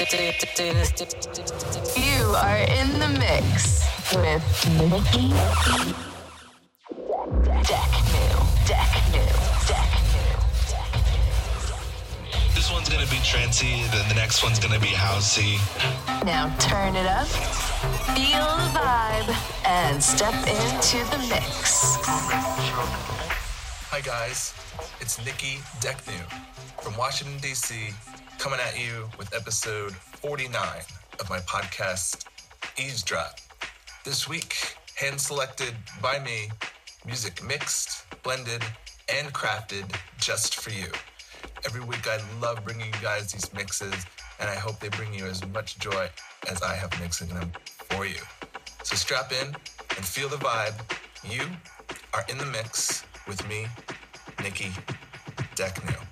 You are in the mix with Nikki Deck New. Deck New. Deck This one's gonna be trancy, then the next one's gonna be housey. Now turn it up, feel the vibe, and step into the mix. Hi guys, it's Nikki Decnu from Washington D.C. coming at you with episode 49 of my podcast Eavesdrop. This week, hand selected by me, music mixed, blended, and crafted just for you. Every week, I love bringing you guys these mixes, and I hope they bring you as much joy as I have mixing them for you. So strap in and feel the vibe. You are in the mix with me, Nikki Decnu.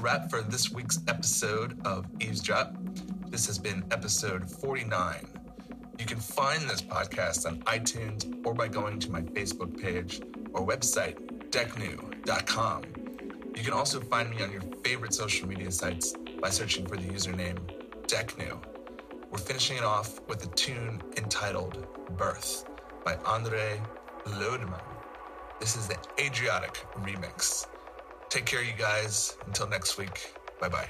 Wrap for this week's episode of Eavesdrop. This has been episode 49. You can find this podcast on iTunes or by going to my Facebook page or website, Decnu.com. You can also find me on your favorite social media sites by searching for the username decknew. We're finishing it off with a tune entitled Birth by Andre Lodemann. This is the Adriatique remix. Take care, you guys. Until next week, bye bye.